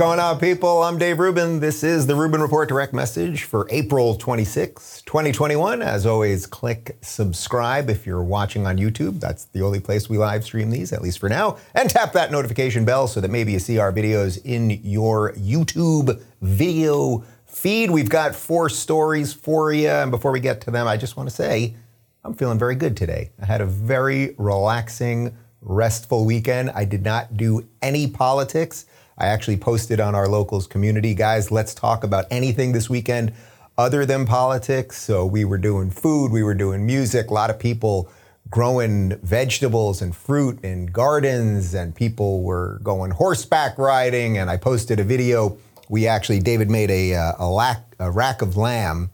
going on, people? I'm Dave Rubin. This is the Rubin Report direct message for April 26, 2021. As always, click subscribe if you're watching on YouTube. That's the only place we live stream these, at least for now. And tap that notification bell so that maybe you see our videos in your YouTube video feed. We've got four stories for you. And before we get to them, I just want to say I'm feeling very good today. I had a very relaxing, restful weekend. I did not do any politics. I actually posted on our locals community, guys, let's talk about anything this weekend other than politics. So we were doing food, we were doing music, a lot of people growing vegetables and fruit in gardens, and people were going horseback riding. And I posted a video. We actually, David made a, uh, a, lack, a rack of lamb,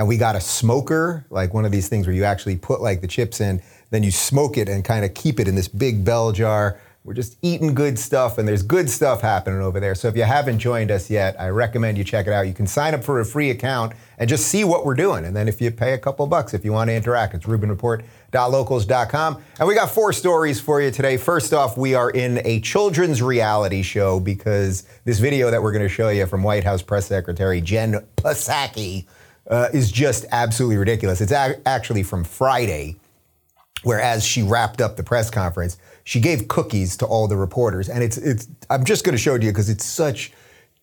and we got a smoker, like one of these things where you actually put like the chips in, then you smoke it and kind of keep it in this big bell jar we're just eating good stuff, and there's good stuff happening over there. So if you haven't joined us yet, I recommend you check it out. You can sign up for a free account and just see what we're doing. And then if you pay a couple bucks, if you want to interact, it's RubinReport.locals.com. And we got four stories for you today. First off, we are in a children's reality show because this video that we're going to show you from White House Press Secretary Jen Psaki uh, is just absolutely ridiculous. It's a- actually from Friday, whereas she wrapped up the press conference she gave cookies to all the reporters, and it's it's. I'm just going to show it to you because it's such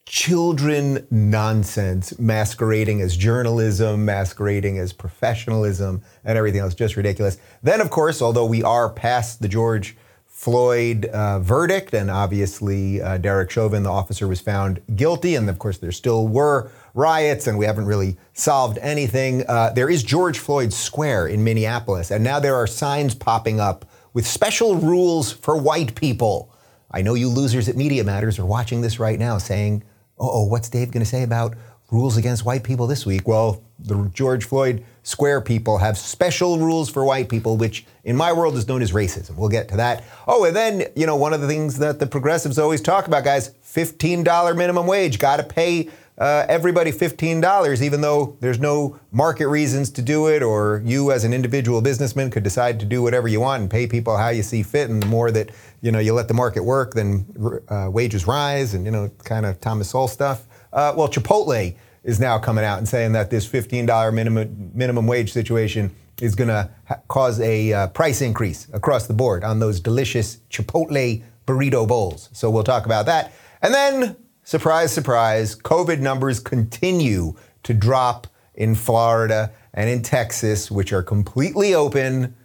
children nonsense masquerading as journalism, masquerading as professionalism, and everything else. Just ridiculous. Then, of course, although we are past the George Floyd uh, verdict, and obviously uh, Derek Chauvin, the officer, was found guilty, and of course there still were riots, and we haven't really solved anything. Uh, there is George Floyd Square in Minneapolis, and now there are signs popping up with special rules for white people. I know you losers at Media Matters are watching this right now saying, oh, what's Dave going to say about rules against white people this week? Well, the George Floyd Square people have special rules for white people, which in my world is known as racism. We'll get to that. Oh, and then, you know, one of the things that the progressives always talk about, guys $15 minimum wage. Got to pay uh, everybody $15, even though there's no market reasons to do it, or you as an individual businessman could decide to do whatever you want and pay people how you see fit. And the more that you know you let the market work, then uh, wages rise, and you know kind of Thomas Sowell stuff. Uh, well, Chipotle is now coming out and saying that this $15 minimum minimum wage situation is going to ha- cause a uh, price increase across the board on those delicious Chipotle burrito bowls. So we'll talk about that, and then surprise, surprise, COVID numbers continue to drop in Florida and in Texas, which are completely open,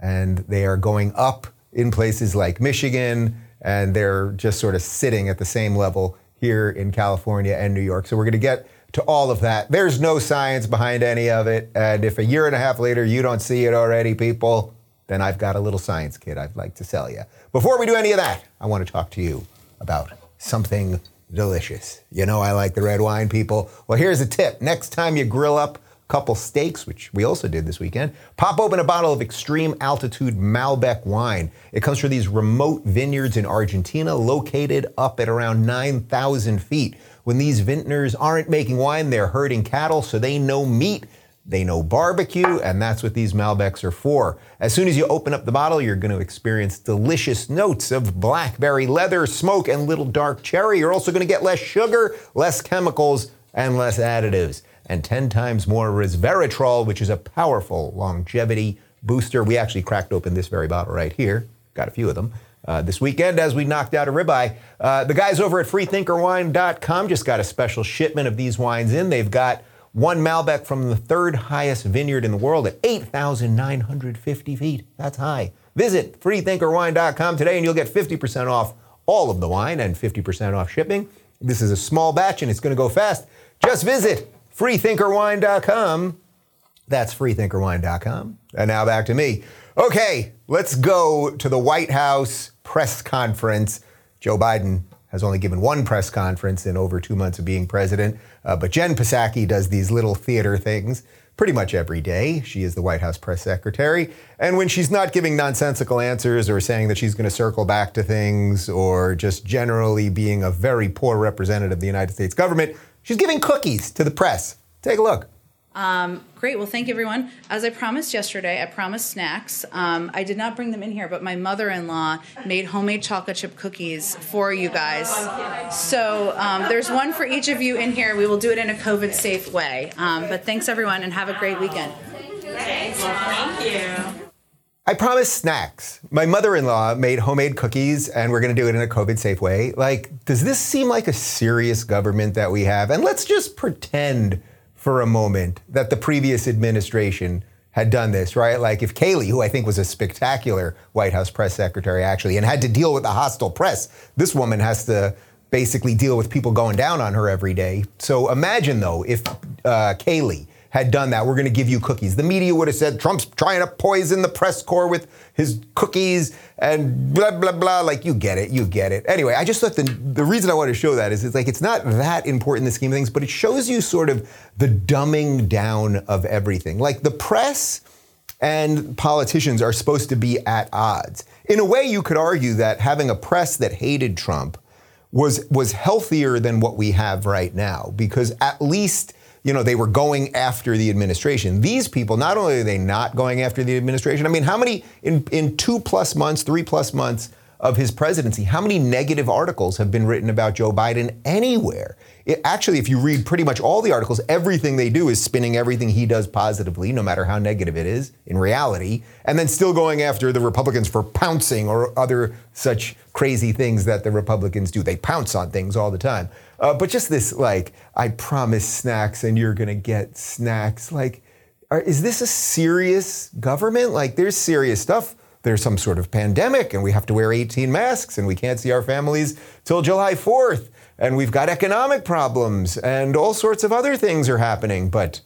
and they are going up in places like Michigan, and they're just sort of sitting at the same level here in California and New York. So we're going to get to all of that. There's no science behind any of it, and if a year and a half later you don't see it already, people, then I've got a little science kit I'd like to sell you. Before we do any of that, I want to talk to you about something delicious. You know, I like the red wine, people. Well, here's a tip next time you grill up a couple steaks, which we also did this weekend, pop open a bottle of extreme altitude Malbec wine. It comes from these remote vineyards in Argentina, located up at around 9,000 feet. When these vintners aren't making wine, they're herding cattle, so they know meat they know barbecue, and that's what these Malbecs are for. As soon as you open up the bottle, you're going to experience delicious notes of blackberry leather, smoke, and little dark cherry. You're also going to get less sugar, less chemicals, and less additives. And 10 times more resveratrol, which is a powerful longevity booster. We actually cracked open this very bottle right here. Got a few of them. Uh, this weekend, as we knocked out a ribeye, uh, the guys over at freethinkerwine.com just got a special shipment of these wines in. They've got one Malbec from the third highest vineyard in the world at 8,950 feet. That's high. Visit freethinkerwine.com today and you'll get 50% off all of the wine and 50% off shipping. This is a small batch and it's going to go fast. Just visit freethinkerwine.com. That's freethinkerwine.com. And now back to me. Okay, let's go to the White House press conference. Joe Biden has only given one press conference in over two months of being president. Uh, but Jen Psaki does these little theater things pretty much every day. She is the White House press secretary. And when she's not giving nonsensical answers or saying that she's going to circle back to things or just generally being a very poor representative of the United States government, she's giving cookies to the press. Take a look. Um, great. Well, thank you, everyone. As I promised yesterday, I promised snacks. Um, I did not bring them in here, but my mother in law made homemade chocolate chip cookies for you guys. So um, there's one for each of you in here. We will do it in a COVID safe way. Um, but thanks, everyone, and have a great weekend. Thanks. Thank you. I promised snacks. My mother in law made homemade cookies, and we're going to do it in a COVID safe way. Like, does this seem like a serious government that we have? And let's just pretend for a moment that the previous administration had done this, right? Like if Kayleigh, who I think was a spectacular White House press secretary actually, and had to deal with the hostile press, this woman has to basically deal with people going down on her every day. So imagine though, if uh, Kayleigh had done that, we're going to give you cookies. The media would have said Trump's trying to poison the press corps with his cookies and blah blah blah. Like you get it, you get it. Anyway, I just thought the the reason I want to show that is it's like it's not that important in the scheme of things, but it shows you sort of the dumbing down of everything. Like the press and politicians are supposed to be at odds. In a way, you could argue that having a press that hated Trump was was healthier than what we have right now because at least you know, they were going after the administration. These people, not only are they not going after the administration, I mean, how many in, in two plus months, three plus months of his presidency, how many negative articles have been written about Joe Biden anywhere? It, actually, if you read pretty much all the articles, everything they do is spinning everything he does positively, no matter how negative it is in reality, and then still going after the Republicans for pouncing or other such crazy things that the Republicans do. They pounce on things all the time. Uh, but just this, like, I promise snacks and you're going to get snacks. Like, are, is this a serious government? Like, there's serious stuff. There's some sort of pandemic and we have to wear 18 masks and we can't see our families till July 4th. And we've got economic problems and all sorts of other things are happening. But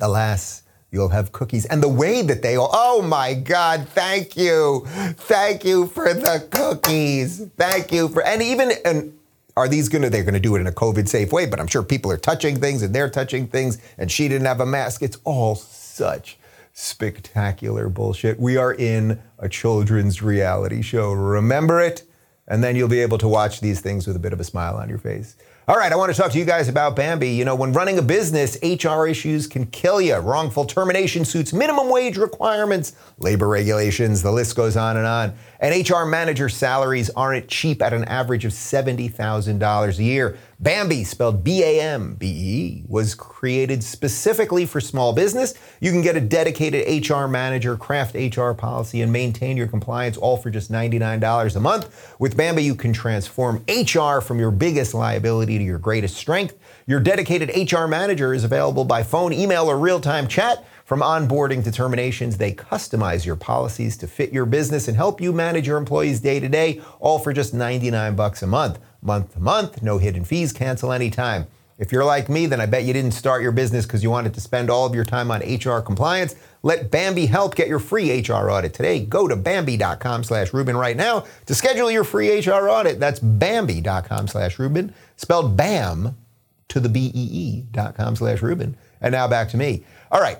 alas, you'll have cookies. And the way that they all, oh my God, thank you. Thank you for the cookies. Thank you for, and even, and are these to, they're to do it in a COVID safe way, but I'm sure people are touching things and they're touching things and she didn't have a mask. It's all such spectacular bullshit. We are in a children's reality show. Remember it, and then you'll be able to watch these things with a bit of a smile on your face. All right, I want to talk to you guys about Bambee. You know, when running a business, HR issues can kill you. Wrongful termination suits, minimum wage requirements, labor regulations, the list goes on and on. And HR manager salaries aren't cheap at an average of $70,000 a year. Bambee, spelled B A M B E, was created specifically for small business. You can get a dedicated HR manager, craft HR policy, and maintain your compliance all for just $99 a month. With Bambee, you can transform HR from your biggest liability to your greatest strength. Your dedicated HR manager is available by phone, email, or real time chat. From onboarding to terminations, they customize your policies to fit your business and help you manage your employees day to day, all for just 99 bucks a month month to month, no hidden fees, cancel anytime. If you're like me, then I bet you didn't start your business because you wanted to spend all of your time on HR compliance. Let Bambee help get your free HR audit today. Go to Bambee.com slash Rubin right now to schedule your free HR audit. That's Bambee.com slash Rubin, spelled BAM to the B-E-E dot com slash Rubin. And now back to me. All right.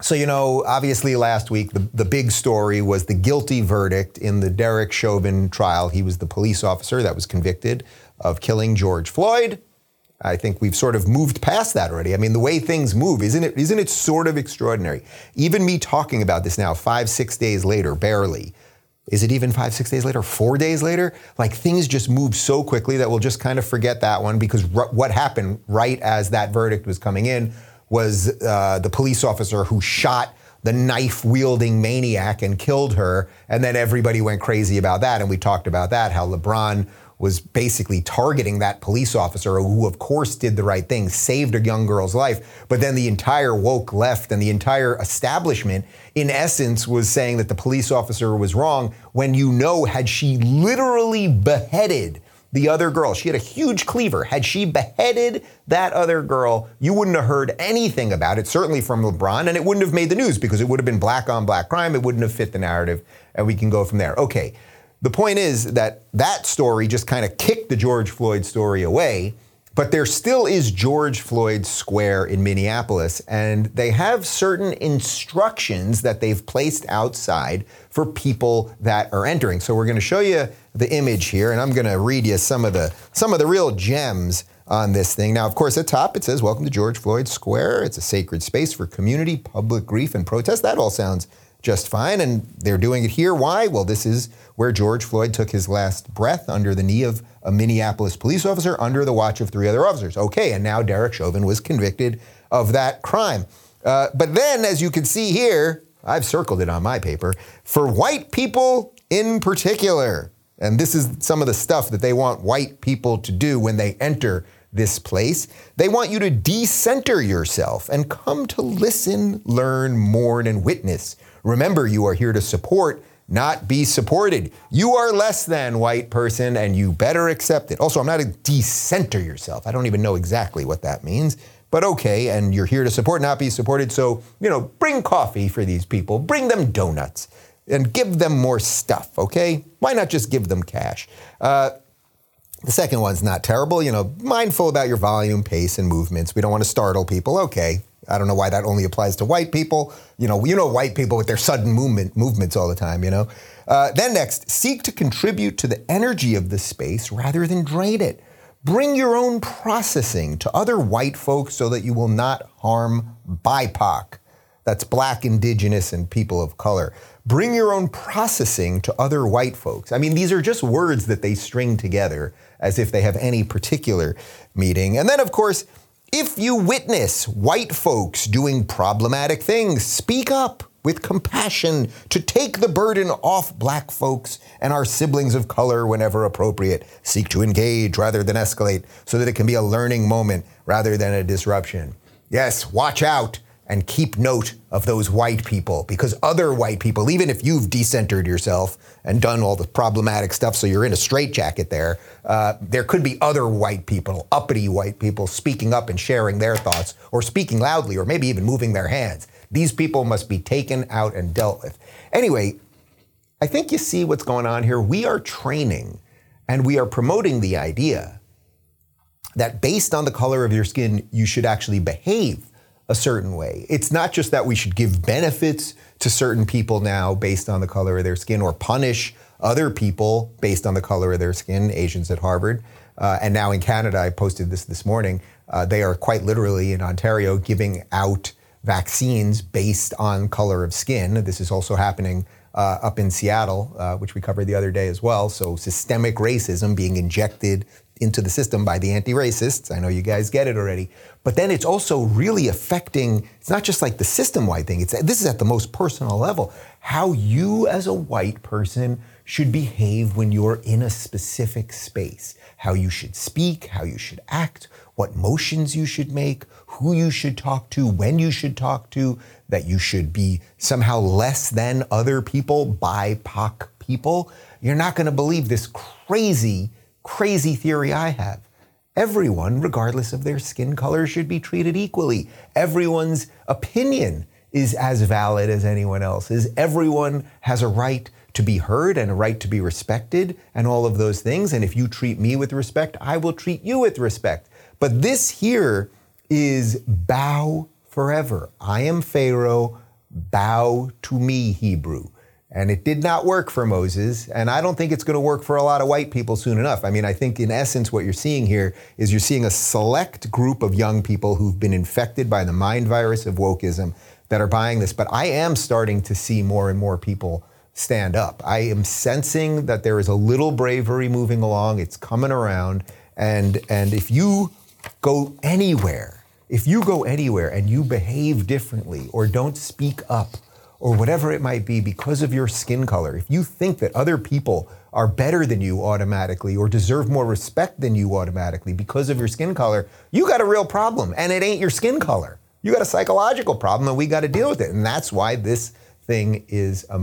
So, you know, obviously last week, the, the big story was the guilty verdict in the Derek Chauvin trial. He was the police officer that was convicted of killing George Floyd. I think we've sort of moved past that already. I mean, the way things move, isn't it, isn't it sort of extraordinary? Even me talking about this now, five, six days later, barely. Is it even five, six days later, four days later? Like things just move so quickly that we'll just kind of forget that one because r- what happened right as that verdict was coming in was uh, the police officer who shot the knife wielding maniac and killed her. And then everybody went crazy about that. And we talked about that, how LeBron was basically targeting that police officer who, of course, did the right thing, saved a young girl's life. But then the entire woke left and the entire establishment, in essence, was saying that the police officer was wrong when you know, had she literally beheaded the other girl. She had a huge cleaver. Had she beheaded that other girl, you wouldn't have heard anything about it, certainly from LeBron, and it wouldn't have made the news because it would have been black on black crime. It wouldn't have fit the narrative, and we can go from there. Okay. The point is that that story just kind of kicked the George Floyd story away but there still is George Floyd Square in Minneapolis, and they have certain instructions that they've placed outside for people that are entering. So we're going to show you the image here, and I'm going to read you some of the some of the real gems on this thing. Now, of course, at top it says, Welcome to George Floyd Square. It's a sacred space for community, public grief, and protest. That all sounds just fine. And they're doing it here. Why? Well, this is where George Floyd took his last breath under the knee of a Minneapolis police officer under the watch of three other officers. Okay, and now Derek Chauvin was convicted of that crime. Uh, but then, as you can see here, I've circled it on my paper, for white people in particular. And this is some of the stuff that they want white people to do when they enter this place. They want you to decenter yourself and come to listen, learn, mourn, and witness. Remember, you are here to support, not be supported. You are less than white person and you better accept it. Also, I'm not a decenter yourself. I don't even know exactly what that means. But okay, and you're here to support, not be supported. So, you know, bring coffee for these people, bring them donuts, and give them more stuff, okay? Why not just give them cash? Uh, the second one's not terrible. You know, mindful about your volume, pace, and movements. We don't want to startle people. Okay. I don't know why that only applies to white people. You know, you know white people with their sudden movement movements all the time. You know. Uh, then next, seek to contribute to the energy of the space rather than drain it. Bring your own processing to other white folks so that you will not harm BIPOC. That's Black, Indigenous, and people of color. Bring your own processing to other white folks. I mean, these are just words that they string together as if they have any particular meaning. And then, of course, if you witness white folks doing problematic things, speak up with compassion to take the burden off black folks and our siblings of color whenever appropriate. Seek to engage rather than escalate so that it can be a learning moment rather than a disruption. Yes, watch out and keep note of those white people because other white people, even if you've decentered yourself and done all the problematic stuff, so you're in a straitjacket there, uh, there could be other white people, uppity white people, speaking up and sharing their thoughts or speaking loudly or maybe even moving their hands. These people must be taken out and dealt with. Anyway, I think you see what's going on here. We are training and we are promoting the idea that based on the color of your skin, you should actually behave a certain way. It's not just that we should give benefits to certain people now based on the color of their skin or punish other people based on the color of their skin, Asians at Harvard. Uh, and now in Canada, I posted this this morning, uh, they are quite literally in Ontario giving out vaccines based on color of skin. This is also happening uh, up in Seattle, uh, which we covered the other day as well. So systemic racism being injected into the system by the anti-racists. I know you guys get it already. But then it's also really affecting, it's not just like the system-wide thing. It's this is at the most personal level. How you as a white person should behave when you're in a specific space. How you should speak, how you should act, what motions you should make, who you should talk to, when you should talk to, that you should be somehow less than other people, BIPOC people. You're not going to believe this crazy crazy theory I have. Everyone, regardless of their skin color, should be treated equally. Everyone's opinion is as valid as anyone else's. Everyone has a right to be heard and a right to be respected and all of those things. And if you treat me with respect, I will treat you with respect. But this here is bow forever. I am Pharaoh, bow to me, Hebrew. And it did not work for Moses. And I don't think it's going to work for a lot of white people soon enough. I mean, I think in essence, what you're seeing here is you're seeing a select group of young people who've been infected by the mind virus of wokeism that are buying this. But I am starting to see more and more people stand up. I am sensing that there is a little bravery moving along. It's coming around. And, and if you go anywhere, if you go anywhere and you behave differently or don't speak up, or whatever it might be because of your skin color, if you think that other people are better than you automatically or deserve more respect than you automatically because of your skin color, you got a real problem. And it ain't your skin color. You got a psychological problem and we got to deal with it. And that's why this thing is a,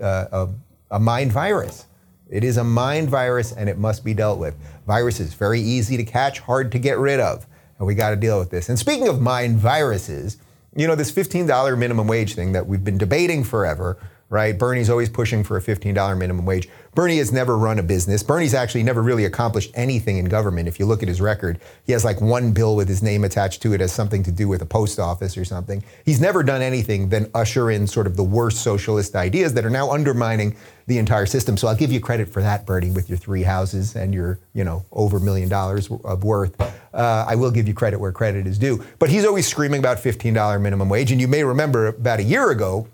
uh, a, a mind virus. It is a mind virus and it must be dealt with. Viruses, very easy to catch, hard to get rid of. And we got to deal with this. And speaking of mind viruses, you know, this $15 minimum wage thing that we've been debating forever, right? Bernie's always pushing for a $15 minimum wage. Bernie has never run a business. Bernie's actually never really accomplished anything in government. If you look at his record, he has like one bill with his name attached to it as something to do with a post office or something. He's never done anything than usher in sort of the worst socialist ideas that are now undermining the entire system. So I'll give you credit for that, Bernie, with your three houses and your, you know, over a million dollars of worth. Uh, I will give you credit where credit is due. But he's always screaming about $15 minimum wage. And you may remember about a year ago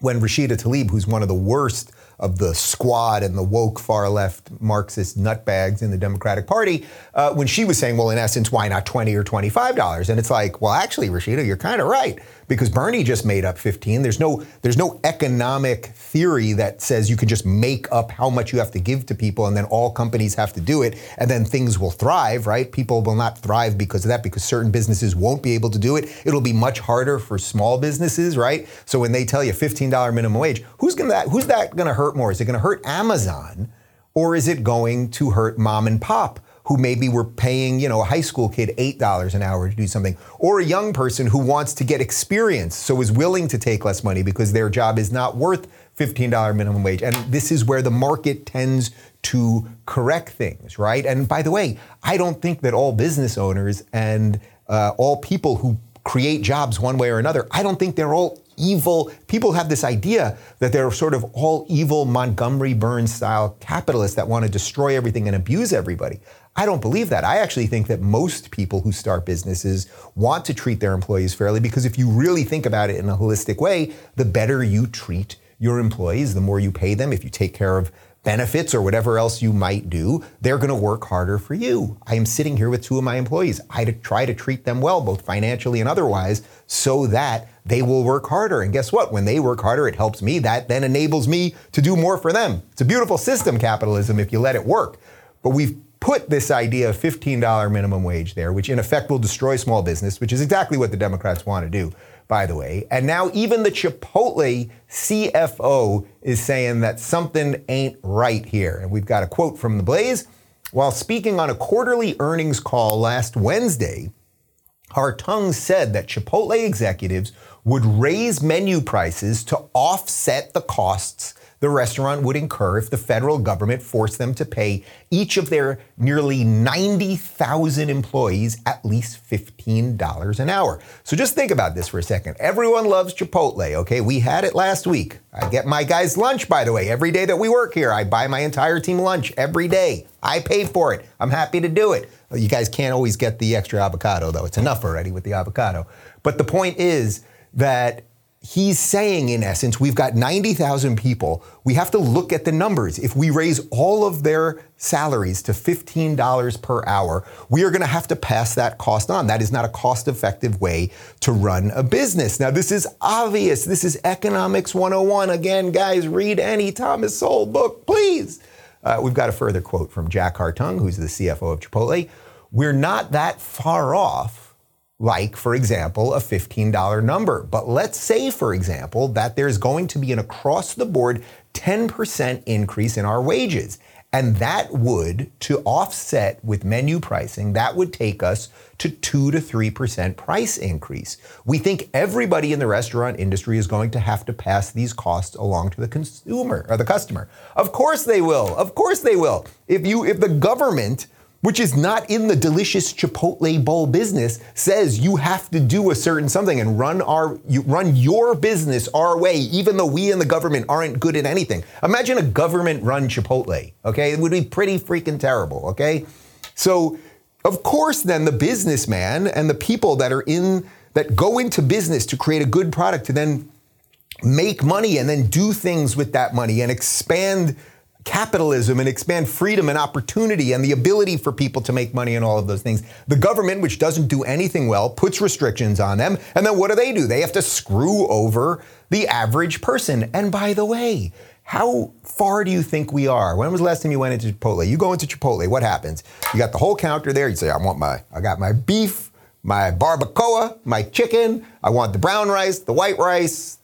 when Rashida Tlaib, who's one of the worst of the squad and the woke far left Marxist nutbags in the Democratic Party, uh, when she was saying, well, in essence, why not 20 or $25? And it's like, well, actually, Rashida, you're kind of right because Bernie just made up 15. There's no there's no economic theory that says you can just make up how much you have to give to people and then all companies have to do it and then things will thrive, right? People will not thrive because of that because certain businesses won't be able to do it. It'll be much harder for small businesses, right? So when they tell you $15 minimum wage, who's going to who's that going to hurt more? Is it going to hurt Amazon or is it going to hurt mom and pop? who maybe were paying, you know, a high school kid $8 an hour to do something, or a young person who wants to get experience, so is willing to take less money because their job is not worth $15 minimum wage. And this is where the market tends to correct things, right? And by the way, I don't think that all business owners and uh, all people who create jobs one way or another, I don't think they're all evil. People have this idea that they're sort of all evil Montgomery Burns style capitalists that want to destroy everything and abuse everybody. I don't believe that. I actually think that most people who start businesses want to treat their employees fairly because if you really think about it in a holistic way, the better you treat your employees, the more you pay them, if you take care of benefits or whatever else you might do, they're going to work harder for you. I am sitting here with two of my employees. I try to treat them well, both financially and otherwise, so that they will work harder. And guess what? When they work harder, it helps me. That then enables me to do more for them. It's a beautiful system, capitalism, if you let it work. But we've put this idea of $15 minimum wage there, which in effect will destroy small business, which is exactly what the Democrats want to do, by the way. And now even the Chipotle CFO is saying that something ain't right here. And we've got a quote from The Blaze. While speaking on a quarterly earnings call last Wednesday, Hartung said that Chipotle executives would raise menu prices to offset the costs the restaurant would incur if the federal government forced them to pay each of their nearly 90,000 employees at least $15 an hour. So just think about this for a second. Everyone loves Chipotle, okay? We had it last week. I get my guys lunch, by the way, every day that we work here. I buy my entire team lunch every day. I pay for it. I'm happy to do it. Uh, you guys can't always get the extra avocado, though. It's enough already with the avocado. But the point is that he's saying, in essence, we've got 90,000 people. We have to look at the numbers. If we raise all of their salaries to $15 per hour, we are going to have to pass that cost on. That is not a cost effective way to run a business. Now, this is obvious. This is Economics 101. Again, guys, read any Thomas Sowell book, please. Uh, we've got a further quote from Jack Hartung, who's the CFO of Chipotle. We're not that far off like, for example, a $15 number. But let's say, for example, that there's going to be an across the board 10% increase in our wages. And that would, to offset with menu pricing, that would take us to 2 to 3% price increase. We think everybody in the restaurant industry is going to have to pass these costs along to the consumer or the customer. Of course they will. Of course they will. If you if the government which is not in the delicious Chipotle bowl business, says you have to do a certain something and run our you run your business our way, even though we in the government aren't good at anything. Imagine a government-run Chipotle. Okay, it would be pretty freaking terrible. Okay, so of course, then the businessman and the people that are in that go into business to create a good product to then make money and then do things with that money and expand capitalism and expand freedom and opportunity and the ability for people to make money and all of those things. The government, which doesn't do anything well, puts restrictions on them. And then what do they do? They have to screw over the average person. And by the way, how far do you think we are? When was the last time you went into Chipotle? You go into Chipotle, what happens? You got the whole counter there. You say, I want my, I got my beef, my barbacoa, my chicken. I want the brown rice, the white rice,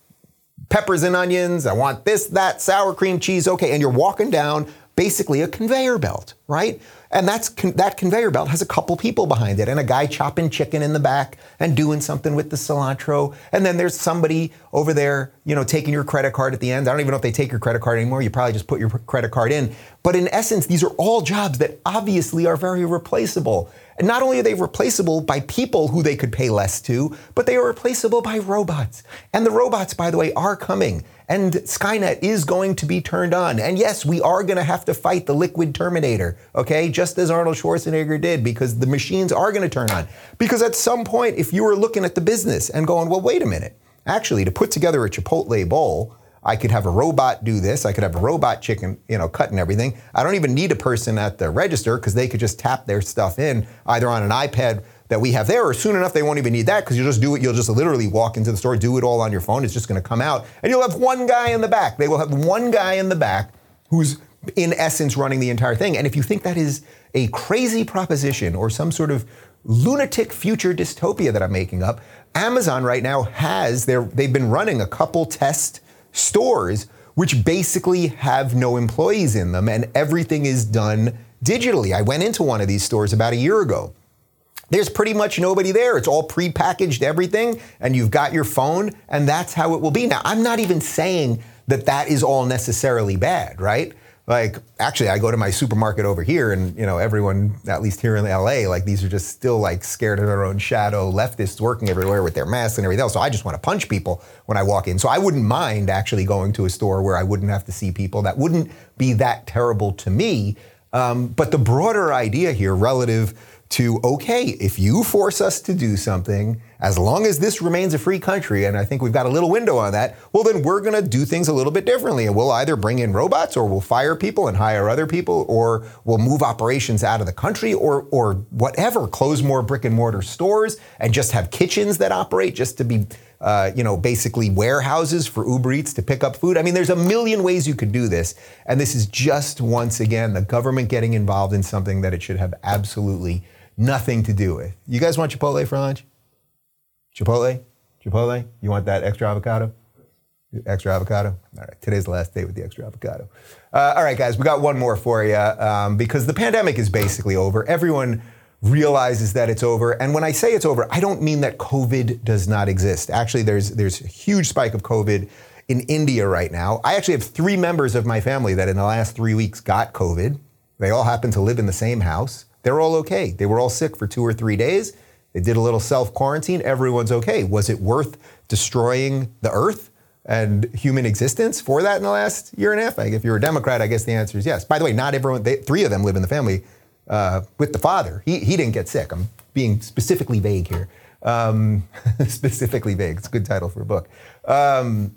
peppers and onions. I want this, that, sour cream cheese. Okay. And you're walking down basically a conveyor belt, right? And that's that conveyor belt has a couple people behind it and a guy chopping chicken in the back and doing something with the cilantro. And then there's somebody over there, you know, taking your credit card at the end. I don't even know if they take your credit card anymore. You probably just put your credit card in. But in essence, these are all jobs that obviously are very replaceable. And not only are they replaceable by people who they could pay less to, but they are replaceable by robots. And the robots, by the way, are coming. And Skynet is going to be turned on. And yes, we are going to have to fight the liquid terminator, okay? Just as Arnold Schwarzenegger did, because the machines are going to turn on. Because at some point, if you were looking at the business and going, well, wait a minute, actually, to put together a Chipotle bowl, I could have a robot do this. I could have a robot chicken, you know, cutting everything. I don't even need a person at the register because they could just tap their stuff in either on an iPad that we have there, or soon enough they won't even need that because you'll just do it. You'll just literally walk into the store, do it all on your phone. It's just going to come out, and you'll have one guy in the back. They will have one guy in the back who's in essence running the entire thing. And if you think that is a crazy proposition or some sort of lunatic future dystopia that I'm making up, Amazon right now has their they've been running a couple test stores which basically have no employees in them and everything is done digitally. I went into one of these stores about a year ago there's pretty much nobody there. It's all prepackaged everything, and you've got your phone, and that's how it will be. Now, I'm not even saying that that is all necessarily bad, right? Like, actually, I go to my supermarket over here, and you know, everyone, at least here in LA, like these are just still like scared of their own shadow, leftists working everywhere with their masks and everything else. So I just want to punch people when I walk in. So I wouldn't mind actually going to a store where I wouldn't have to see people. That wouldn't be that terrible to me. Um, but the broader idea here, relative to, okay, if you force us to do something, as long as this remains a free country, and I think we've got a little window on that, well, then we're going to do things a little bit differently. And we'll either bring in robots or we'll fire people and hire other people, or we'll move operations out of the country or, or whatever, close more brick and mortar stores and just have kitchens that operate just to be. Uh, you know, basically warehouses for Uber Eats to pick up food. I mean, there's a million ways you could do this. And this is just once again the government getting involved in something that it should have absolutely nothing to do with. You guys want Chipotle for lunch? Chipotle? Chipotle? You want that extra avocado? Extra avocado? All right, today's the last day with the extra avocado. Uh, all right, guys, we got one more for you um, because the pandemic is basically over. Everyone realizes that it's over. And when I say it's over, I don't mean that COVID does not exist. Actually, there's, there's a huge spike of COVID in India right now. I actually have three members of my family that in the last three weeks got COVID. They all happen to live in the same house. They're all okay. They were all sick for two or three days. They did a little self quarantine. Everyone's okay. Was it worth destroying the earth and human existence for that in the last year and a half? Like if you're a Democrat, I guess the answer is yes. By the way, not everyone, they, three of them live in the family uh, with the father. He, he didn't get sick. I'm being specifically vague here. Um, specifically vague. It's a good title for a book. Um,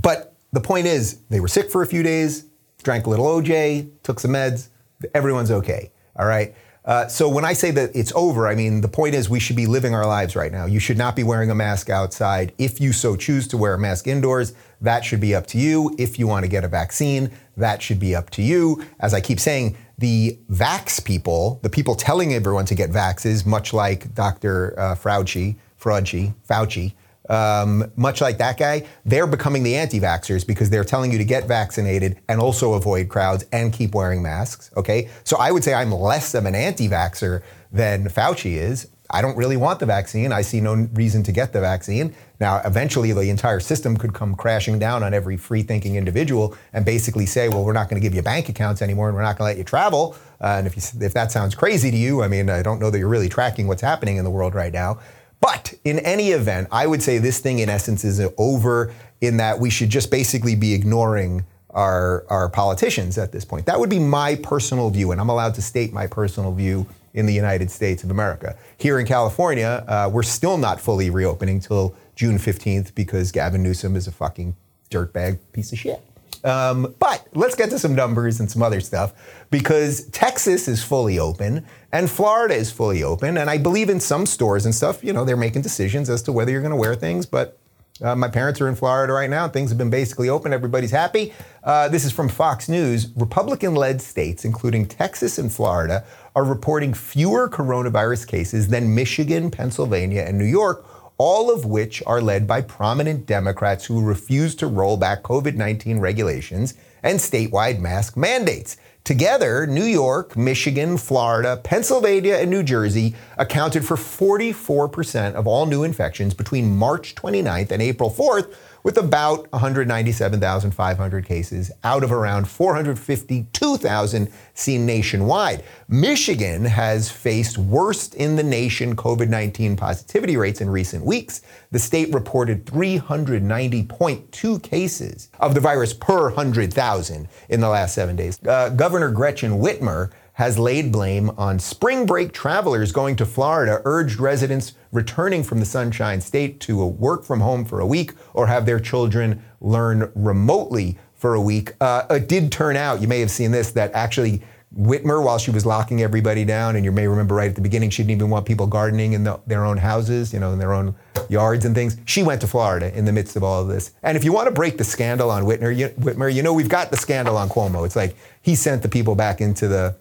but the point is, they were sick for a few days, drank a little OJ, took some meds. Everyone's okay. All right. Uh, so when I say that it's over, I mean the point is we should be living our lives right now. You should not be wearing a mask outside. If you so choose to wear a mask indoors, that should be up to you. If you want to get a vaccine, that should be up to you. As I keep saying, the vax people, the people telling everyone to get vaxes, much like Dr. Uh, Fauci, Fauci, Fauci, um, much like that guy, they're becoming the anti vaxxers because they're telling you to get vaccinated and also avoid crowds and keep wearing masks. Okay. So I would say I'm less of an anti vaxxer than Fauci is. I don't really want the vaccine. I see no reason to get the vaccine. Now, eventually, the entire system could come crashing down on every free thinking individual and basically say, well, we're not going to give you bank accounts anymore and we're not going to let you travel. Uh, and if, you, if that sounds crazy to you, I mean, I don't know that you're really tracking what's happening in the world right now. In any event, I would say this thing in essence is over in that we should just basically be ignoring our, our politicians at this point. That would be my personal view, and I'm allowed to state my personal view in the United States of America. Here in California, uh, we're still not fully reopening till June 15th because Gavin Newsom is a fucking dirtbag piece of shit. Um, but let's get to some numbers and some other stuff because Texas is fully open and Florida is fully open. And I believe in some stores and stuff, you know, they're making decisions as to whether you're going to wear things. But uh, my parents are in Florida right now. Things have been basically open. Everybody's happy. Uh, this is from Fox News. Republican led states, including Texas and Florida, are reporting fewer coronavirus cases than Michigan, Pennsylvania, and New York all of which are led by prominent Democrats who refuse to roll back COVID 19 regulations and statewide mask mandates. Together, New York, Michigan, Florida, Pennsylvania, and New Jersey accounted for 44% of all new infections between March 29th and April 4th, with about 197,500 cases out of around 452,000 seen nationwide. Michigan has faced worst in the nation COVID 19 positivity rates in recent weeks. The state reported 390.2 cases of the virus per 100,000 in the last seven days. Uh, Governor Gretchen Whitmer has laid blame on spring break travelers going to Florida, urged residents returning from the Sunshine State to work from home for a week or have their children learn remotely for a week. Uh, it did turn out, you may have seen this, that actually Whitmer, while she was locking everybody down, and you may remember right at the beginning, she didn't even want people gardening in the, their own houses, you know, in their own yards and things. She went to Florida in the midst of all of this. And if you want to break the scandal on Whitmer, you, Whitmer, you know, we've got the scandal on Cuomo. It's like he sent the people back into the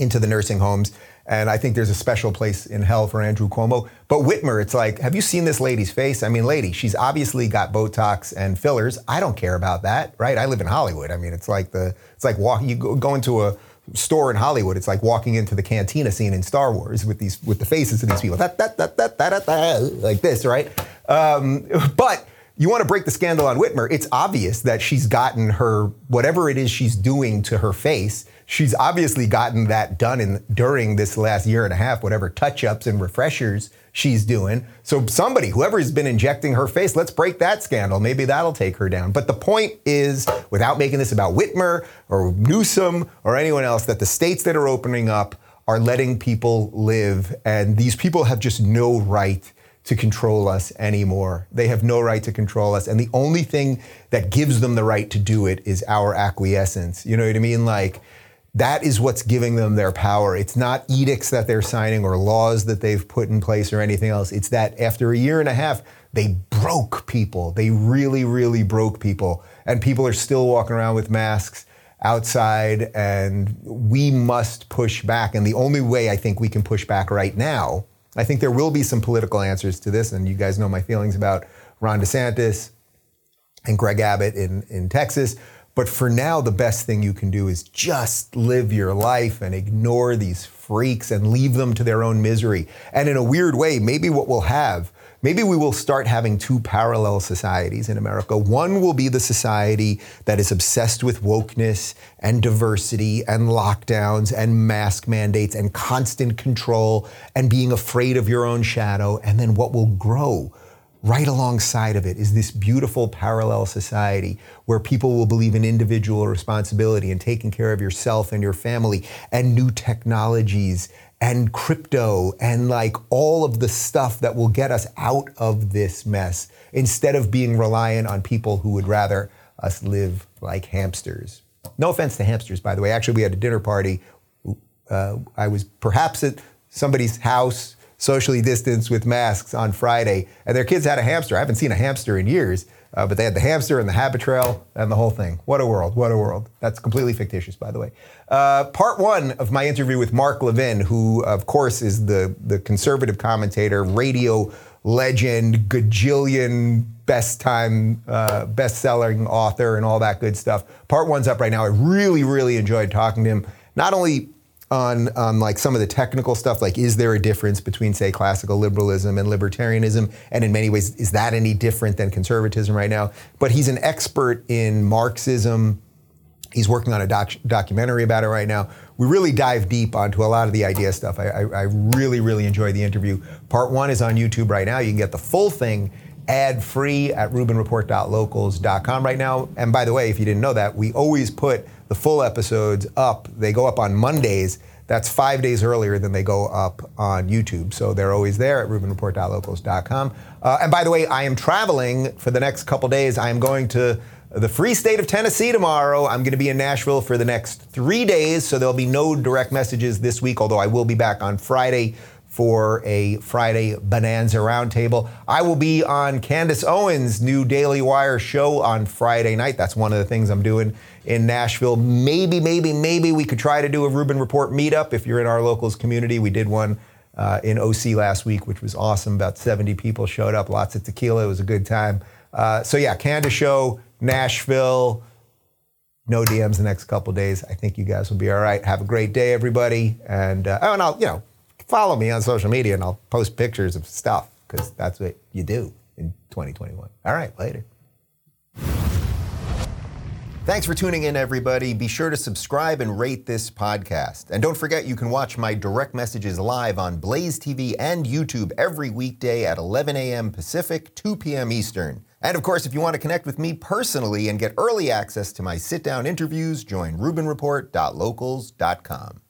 into the nursing homes. And I think there's a special place in hell for Andrew Cuomo. But Whitmer, it's like, have you seen this lady's face? I mean, lady, she's obviously got Botox and fillers. I don't care about that, right? I live in Hollywood. I mean, it's like the, it's like walk, you go, go into a store in Hollywood. It's like walking into the cantina scene in Star Wars with these, with the faces of these people, that, that, that, that, that, that, like this, right? Um, but you want to break the scandal on Whitmer, it's obvious that she's gotten her, whatever it is she's doing to her face, she's obviously gotten that done in during this last year and a half, whatever touch ups and refreshers she's doing. So somebody, whoever has been injecting her face, let's break that scandal. Maybe that'll take her down. But the point is, without making this about Whitmer or Newsom or anyone else, that the states that are opening up are letting people live, and these people have just no right to control us anymore. They have no right to control us. And the only thing that gives them the right to do it is our acquiescence. You know what I mean? Like, that is what's giving them their power. It's not edicts that they're signing or laws that they've put in place or anything else. It's that after a year and a half, they broke people. They really, really broke people. And people are still walking around with masks outside, and we must push back. And the only way I think we can push back right now I think there will be some political answers to this, and you guys know my feelings about Ron DeSantis and Greg Abbott in, in Texas. But for now, the best thing you can do is just live your life and ignore these freaks and leave them to their own misery. And in a weird way, maybe what we'll have maybe we will start having two parallel societies in America. One will be the society that is obsessed with wokeness and diversity and lockdowns and mask mandates and constant control and being afraid of your own shadow. And then what will grow right alongside of it is this beautiful parallel society where people will believe in individual responsibility and taking care of yourself and your family and new technologies and crypto and like all of the stuff that will get us out of this mess instead of being reliant on people who would rather us live like hamsters. No offense to hamsters, by the way. Actually, we had a dinner party. Uh, I was perhaps at somebody's house, socially distanced with masks on Friday, and their kids had a hamster. I haven't seen a hamster in years. Uh, but they had the hamster and the Habitrail and the whole thing. What a world! What a world! That's completely fictitious, by the way. Uh, part one of my interview with Mark Levin, who of course is the the conservative commentator, radio legend, gajillion best time, uh, best selling author, and all that good stuff. Part one's up right now. I really, really enjoyed talking to him. Not only on on like some of the technical stuff like is there a difference between say classical liberalism and libertarianism? And in many ways is that any different than conservatism right now? But he's an expert in marxism. He's working on a doc- documentary about it right now. We really dive deep onto a lot of the idea stuff. I, I, I really really enjoy the interview. Part one is on youtube right now. You can get the full thing ad free at rubinreport.locals.com right now. And by the way if you didn't know that we always put the full episodes up. They go up on Mondays. That's five days earlier than they go up on YouTube. So they're always there at RubinReport.locals.com. Uh, and by the way, I am traveling for the next couple days. I am going to the free state of Tennessee tomorrow. I'm going to be in Nashville for the next three days, so there'll be no direct messages this week, although I will be back on Friday for a Friday Bonanza Roundtable. I will be on Candace Owens' new Daily Wire show on Friday night. That's one of the things I'm doing in Nashville. Maybe, maybe, maybe we could try to do a Rubin Report meetup if you're in our locals community. We did one uh, in OC last week, which was awesome. About 70 people showed up, lots of tequila. It was a good time. Uh, so, yeah, Candace Show, Nashville, no DMs the next couple days. I think you guys will be all right. Have a great day, everybody. And uh, oh, and I'll you know follow me on social media and I'll post pictures of stuff because that's what you do in 2021. All right, later. Thanks for tuning in, everybody. Be sure to subscribe and rate this podcast. And don't forget, you can watch my direct messages live on Blaze TV and YouTube every weekday at 11 a.m. Pacific, 2 p.m. Eastern. And of course, if you want to connect with me personally and get early access to my sit down interviews, join RubinReport.locals.com.